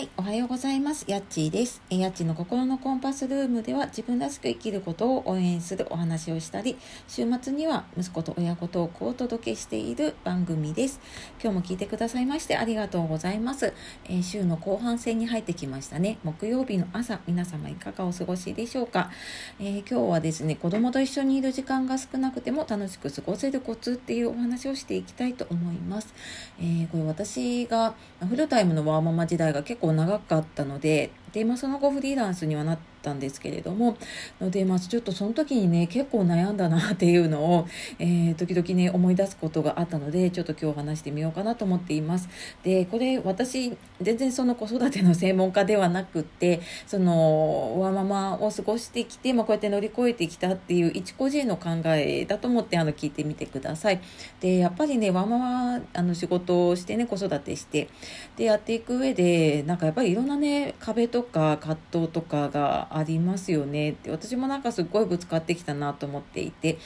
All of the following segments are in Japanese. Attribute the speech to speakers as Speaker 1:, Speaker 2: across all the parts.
Speaker 1: はい、おはようございます。やっちーです。やっちーの心のコンパスルームでは自分らしく生きることを応援するお話をしたり、週末には息子と親子トークをお届けしている番組です。今日も聞いてくださいましてありがとうございます。えー、週の後半戦に入ってきましたね。木曜日の朝、皆様いかがお過ごしでしょうか。えー、今日はですね、子供と一緒にいる時間が少なくても楽しく過ごせるコツっていうお話をしていきたいと思います。えー、これ私がフルタイムのワーママ時代が結構長かったのでで、まあ、その後フリーランスにはなったんですけれどもので、まあ、ちょっとその時にね結構悩んだなっていうのを、えー、時々ね思い出すことがあったのでちょっと今日話してみようかなと思っています。でこれ私全然その子育ての専門家ではなくってそのワーママを過ごしてきて、まあ、こうやって乗り越えてきたっていう一個人の考えだと思ってあの聞いてみてください。でやっぱりねワーママあの仕事をしてね子育てしてでやっていく上でなんかやっぱりいろんなね壁とか葛藤とかがありますよねって私もなんかすっごいぶつかってきたなと思っていて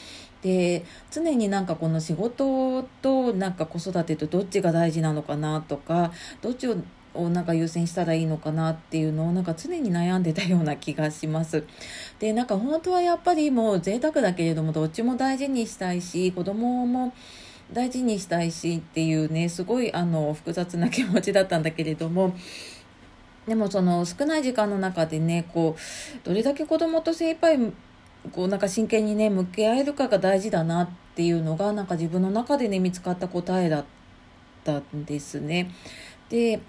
Speaker 1: で常になんかこの仕事となんか子育てとどっちが大事なのかなとかどっちををなんか優先したらいいのかなっていうのをなんか常に悩んでたような気がします。でなんか本当はやっぱりもう贅沢だけれどもどっちも大事にしたいし子供も大事にしたいしっていうねすごいあの複雑な気持ちだったんだけれどもでもその少ない時間の中でねこうどれだけ子供と精一杯こうなんか真剣にね向き合えるかが大事だなっていうのがなんか自分の中でね見つかった答えだったんですね。で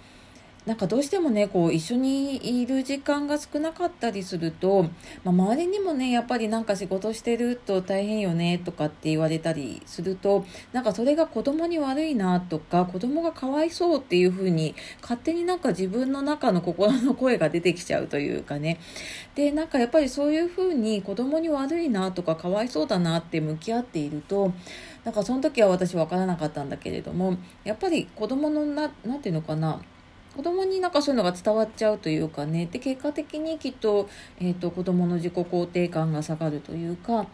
Speaker 1: なんかどうしてもねこう一緒にいる時間が少なかったりすると、まあ、周りにもねやっぱりなんか仕事してると大変よねとかって言われたりするとなんかそれが子供に悪いなとか子供がかわいそうっていうふうに勝手になんか自分の中の心の声が出てきちゃうというかね。でなんかやっぱりそういうふうに子供に悪いなとかかわいそうだなって向き合っているとなんかその時は私分からなかったんだけれどもやっぱり子供のな何て言うのかな子供になんかそういうのが伝わっちゃうというかねで結果的にきっと,、えーと、子供の自己肯定感が下がるというか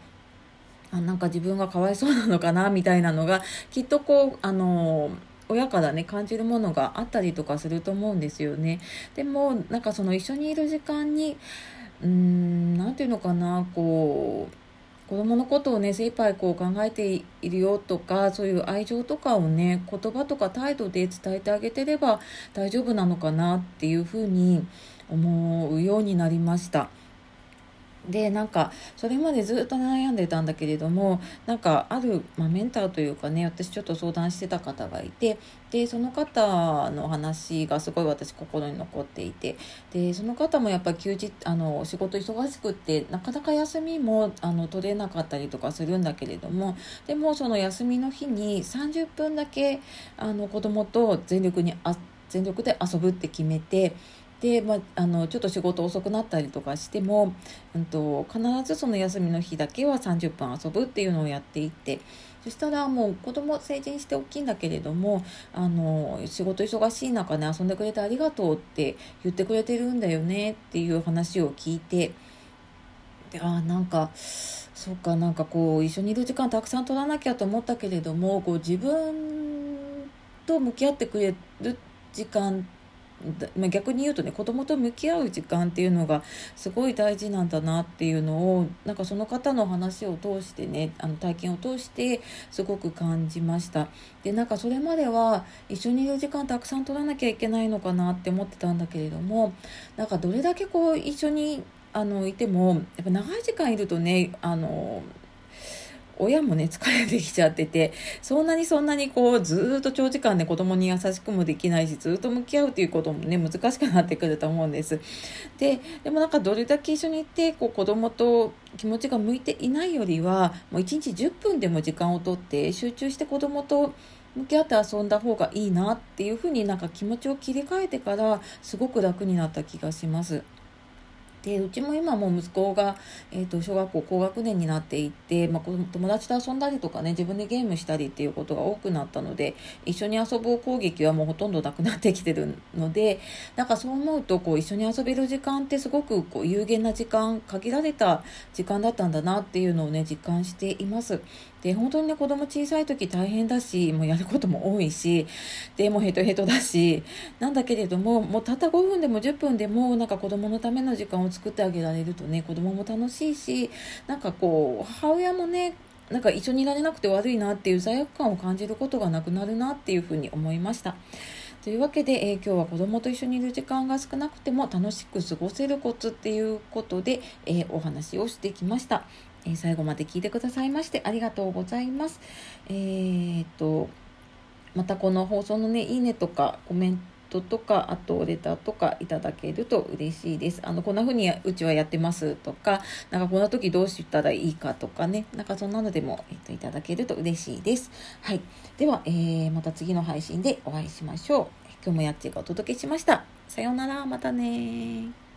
Speaker 1: あなんか自分がかわいそうなのかなみたいなのがきっとこうあの親からね感じるものがあったりとかすると思うんですよね。でもなんかその一緒にいる時間にうーん何て言うのかなこう子供のことをね精一杯こう考えているよとかそういう愛情とかをね言葉とか態度で伝えてあげてれば大丈夫なのかなっていうふうに思うようになりました。でなんかそれまでずっと悩んでたんだけれどもなんかある、まあ、メンターというかね私ちょっと相談してた方がいてでその方の話がすごい私心に残っていてでその方もやっぱ休日あの仕事忙しくってなかなか休みもあの取れなかったりとかするんだけれどもでもその休みの日に30分だけあの子供と全力にあ全力で遊ぶって決めてで、まあ、あのちょっと仕事遅くなったりとかしても、うんと、必ずその休みの日だけは30分遊ぶっていうのをやっていってそしたらもう子供成人して大きいんだけれどもあの仕事忙しい中ね遊んでくれてありがとうって言ってくれてるんだよねっていう話を聞いてであなんかそうかなんかこう一緒にいる時間たくさん取らなきゃと思ったけれどもこう自分と向き合ってくれる時間っまあ、逆に言うとね子供と向き合う時間っていうのがすごい大事なんだなっていうのをなんかその方の話を通してねあの体験を通してすごく感じました。でなんかそれまでは一緒にいる時間たくさん取らなきゃいけないのかなって思ってたんだけれどもなんかどれだけこう一緒にあのいてもやっぱ長い時間いるとねあの親もね疲れてきちゃっててそんなにそんなにこうずっと長時間ね子供に優しくもできないしずっと向き合うっていうこともね難しくなってくると思うんです。ででもなんかどれだけ一緒にいてこう子供と気持ちが向いていないよりはもう1日10分でも時間をとって集中して子供と向き合って遊んだ方がいいなっていうふうになんか気持ちを切り替えてからすごく楽になった気がします。でうちも今もう息子が、えーと、小学校高学年になっていって、まあ、友達と遊んだりとかね自分でゲームしたりっていうことが多くなったので一緒に遊ぼう攻撃はもうほとんどなくなってきてるのでなんかそう思うとこう一緒に遊べる時間ってすごくこう有限な時間限られた時間だったんだなっていうのをね実感しています。で本当にね子供小さい時大変だしもうやることも多いしでもヘトヘトだしなんだけれどももうたった5分でも10分でもなんか子供のための時間を作ってあげられるとね子供も楽しいしなんかこう母親もねなんか一緒にいられなくて悪いなっていう罪悪感を感じることがなくなるなっていうふうに思いました。というわけで、えー、今日は子供と一緒にいる時間が少なくても楽しく過ごせるコツっていうことで、えー、お話をしてきました、えー、最後まで聞いてくださいましてありがとうございます。えー、っとまたこの放送のねいいねとかコメントトとかあとレターとかいただけると嬉しいです。あのこんな風にうちはやってます。とかなんかこんな時どうしたらいいかとかね。なんかそんなのでも、えっと、いただけると嬉しいです。はい。では、えー、また次の配信でお会いしましょう。今日もやっちがお届けしました。さようなら。またね